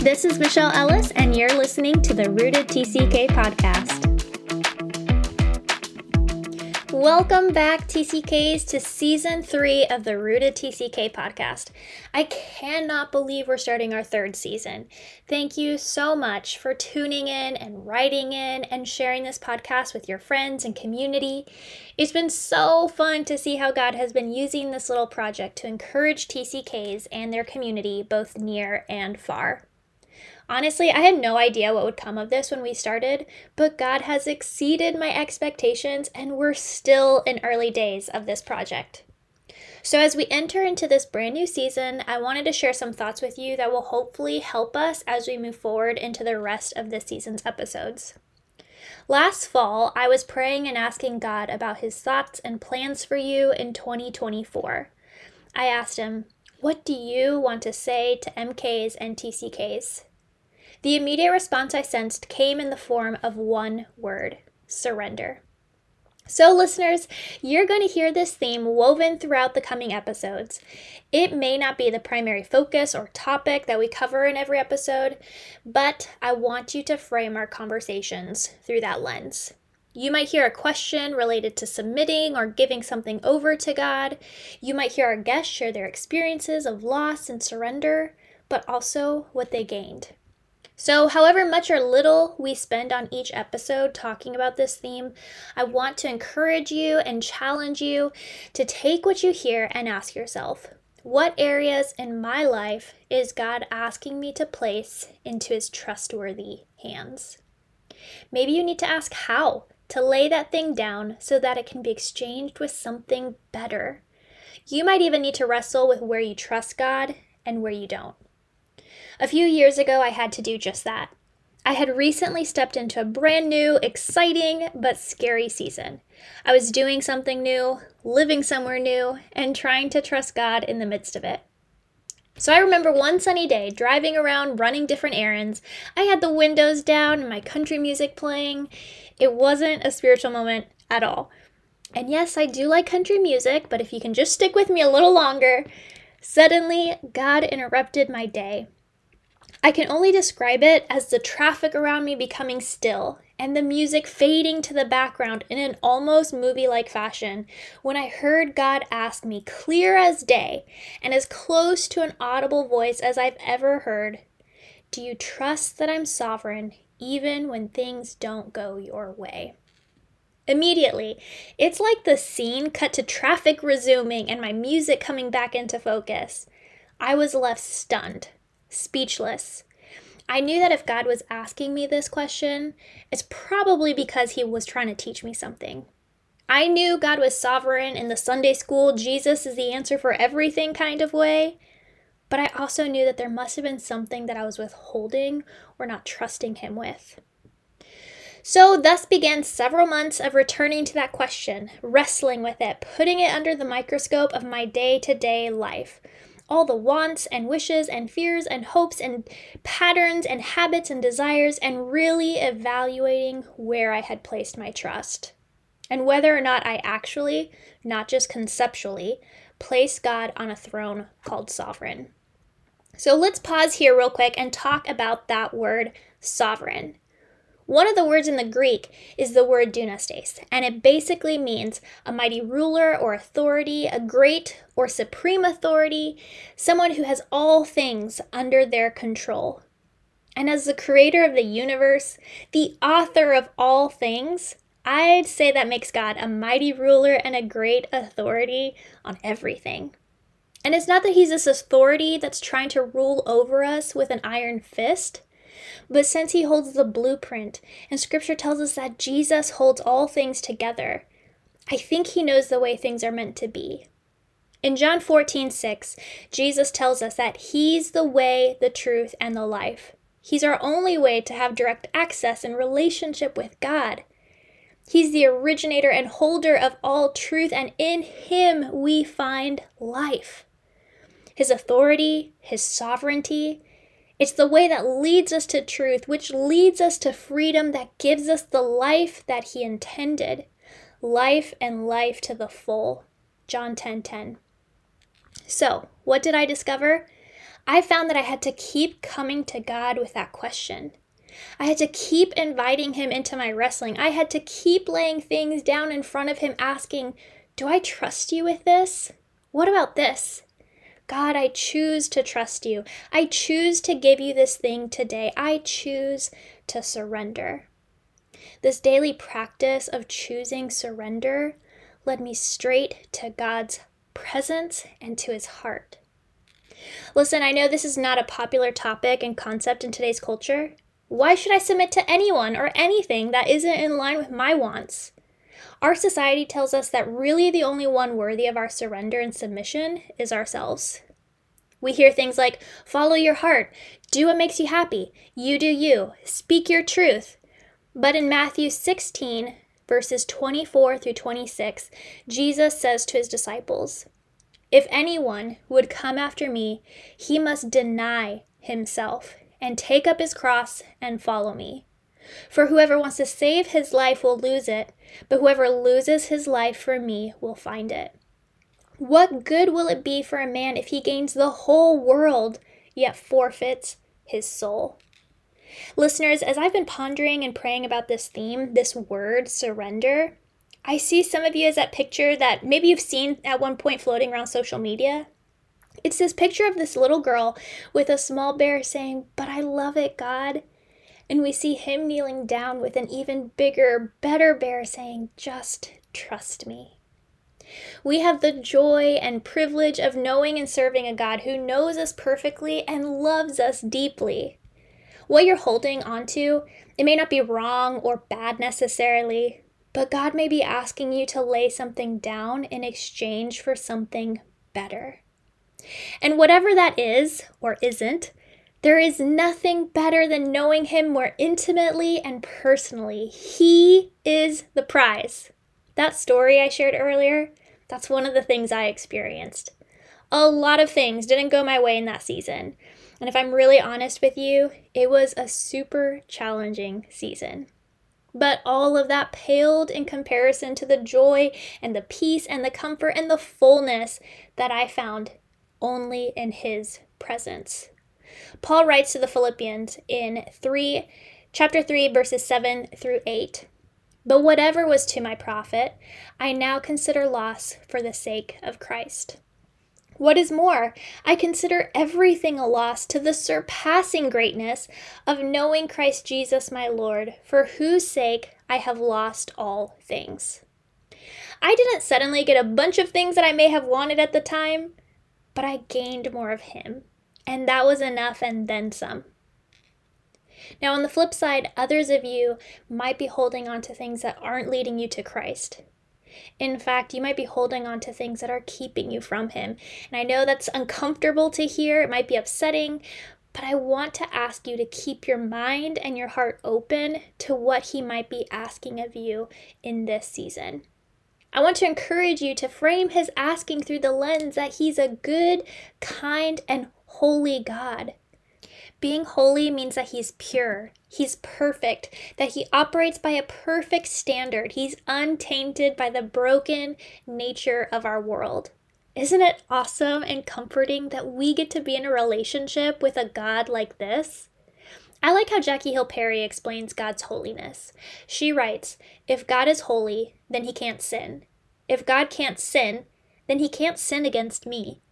This is Michelle Ellis, and you're listening to the Rooted TCK podcast. Welcome back, TCKs, to season three of the Rooted TCK podcast. I cannot believe we're starting our third season. Thank you so much for tuning in and writing in and sharing this podcast with your friends and community. It's been so fun to see how God has been using this little project to encourage TCKs and their community, both near and far. Honestly, I had no idea what would come of this when we started, but God has exceeded my expectations, and we're still in early days of this project. So, as we enter into this brand new season, I wanted to share some thoughts with you that will hopefully help us as we move forward into the rest of this season's episodes. Last fall, I was praying and asking God about his thoughts and plans for you in 2024. I asked him, What do you want to say to MKs and TCKs? The immediate response I sensed came in the form of one word surrender. So, listeners, you're going to hear this theme woven throughout the coming episodes. It may not be the primary focus or topic that we cover in every episode, but I want you to frame our conversations through that lens. You might hear a question related to submitting or giving something over to God. You might hear our guests share their experiences of loss and surrender, but also what they gained. So, however much or little we spend on each episode talking about this theme, I want to encourage you and challenge you to take what you hear and ask yourself what areas in my life is God asking me to place into his trustworthy hands? Maybe you need to ask how to lay that thing down so that it can be exchanged with something better. You might even need to wrestle with where you trust God and where you don't. A few years ago, I had to do just that. I had recently stepped into a brand new, exciting, but scary season. I was doing something new, living somewhere new, and trying to trust God in the midst of it. So I remember one sunny day driving around running different errands. I had the windows down and my country music playing. It wasn't a spiritual moment at all. And yes, I do like country music, but if you can just stick with me a little longer, suddenly God interrupted my day I can only describe it as the traffic around me becoming still and the music fading to the background in an almost movie like fashion when I heard God ask me, clear as day and as close to an audible voice as I've ever heard, Do you trust that I'm sovereign even when things don't go your way? Immediately, it's like the scene cut to traffic resuming and my music coming back into focus. I was left stunned speechless. I knew that if God was asking me this question, it's probably because He was trying to teach me something. I knew God was sovereign in the Sunday school, Jesus is the answer for everything kind of way, but I also knew that there must have been something that I was withholding or not trusting Him with. So, thus began several months of returning to that question, wrestling with it, putting it under the microscope of my day to day life all the wants and wishes and fears and hopes and patterns and habits and desires and really evaluating where I had placed my trust and whether or not I actually, not just conceptually, place God on a throne called sovereign. So let's pause here real quick and talk about that word sovereign. One of the words in the Greek is the word dunastes, and it basically means a mighty ruler or authority, a great or supreme authority, someone who has all things under their control. And as the creator of the universe, the author of all things, I'd say that makes God a mighty ruler and a great authority on everything. And it's not that he's this authority that's trying to rule over us with an iron fist. But since he holds the blueprint, and scripture tells us that Jesus holds all things together, I think he knows the way things are meant to be. In John 14, 6, Jesus tells us that he's the way, the truth, and the life. He's our only way to have direct access and relationship with God. He's the originator and holder of all truth, and in him we find life. His authority, his sovereignty, it's the way that leads us to truth, which leads us to freedom that gives us the life that He intended life and life to the full. John 10 10. So, what did I discover? I found that I had to keep coming to God with that question. I had to keep inviting him into my wrestling. I had to keep laying things down in front of him, asking, Do I trust you with this? What about this? God, I choose to trust you. I choose to give you this thing today. I choose to surrender. This daily practice of choosing surrender led me straight to God's presence and to his heart. Listen, I know this is not a popular topic and concept in today's culture. Why should I submit to anyone or anything that isn't in line with my wants? Our society tells us that really the only one worthy of our surrender and submission is ourselves. We hear things like, follow your heart, do what makes you happy, you do you, speak your truth. But in Matthew 16, verses 24 through 26, Jesus says to his disciples, If anyone would come after me, he must deny himself and take up his cross and follow me. For whoever wants to save his life will lose it, but whoever loses his life for me will find it. What good will it be for a man if he gains the whole world, yet forfeits his soul? Listeners, as I've been pondering and praying about this theme, this word, surrender, I see some of you as that picture that maybe you've seen at one point floating around social media. It's this picture of this little girl with a small bear saying, But I love it, God. And we see him kneeling down with an even bigger, better bear saying, Just trust me. We have the joy and privilege of knowing and serving a God who knows us perfectly and loves us deeply. What you're holding onto, it may not be wrong or bad necessarily, but God may be asking you to lay something down in exchange for something better. And whatever that is or isn't, there is nothing better than knowing Him more intimately and personally. He is the prize. That story I shared earlier, that's one of the things I experienced. A lot of things didn't go my way in that season. And if I'm really honest with you, it was a super challenging season. But all of that paled in comparison to the joy and the peace and the comfort and the fullness that I found only in his presence. Paul writes to the Philippians in 3 chapter 3 verses 7 through 8. But whatever was to my profit, I now consider loss for the sake of Christ. What is more, I consider everything a loss to the surpassing greatness of knowing Christ Jesus my Lord, for whose sake I have lost all things. I didn't suddenly get a bunch of things that I may have wanted at the time, but I gained more of Him, and that was enough and then some. Now, on the flip side, others of you might be holding on to things that aren't leading you to Christ. In fact, you might be holding on to things that are keeping you from Him. And I know that's uncomfortable to hear, it might be upsetting, but I want to ask you to keep your mind and your heart open to what He might be asking of you in this season. I want to encourage you to frame his asking through the lens that he's a good, kind, and holy God. Being holy means that he's pure, he's perfect, that he operates by a perfect standard, he's untainted by the broken nature of our world. Isn't it awesome and comforting that we get to be in a relationship with a God like this? I like how Jackie Hill Perry explains God's holiness. She writes If God is holy, then he can't sin. If God can't sin, then he can't sin against me.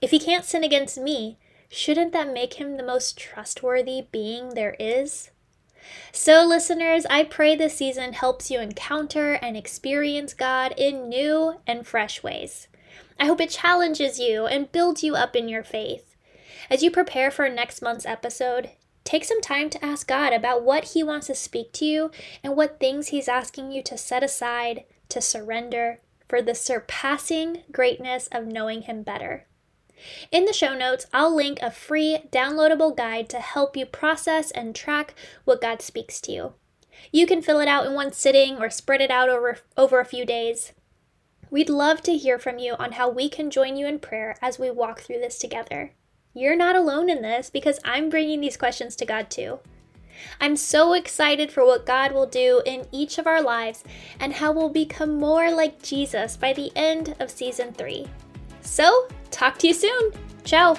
If he can't sin against me, shouldn't that make him the most trustworthy being there is? So, listeners, I pray this season helps you encounter and experience God in new and fresh ways. I hope it challenges you and builds you up in your faith. As you prepare for next month's episode, Take some time to ask God about what He wants to speak to you and what things He's asking you to set aside, to surrender, for the surpassing greatness of knowing Him better. In the show notes, I'll link a free downloadable guide to help you process and track what God speaks to you. You can fill it out in one sitting or spread it out over, over a few days. We'd love to hear from you on how we can join you in prayer as we walk through this together. You're not alone in this because I'm bringing these questions to God too. I'm so excited for what God will do in each of our lives and how we'll become more like Jesus by the end of season three. So, talk to you soon. Ciao.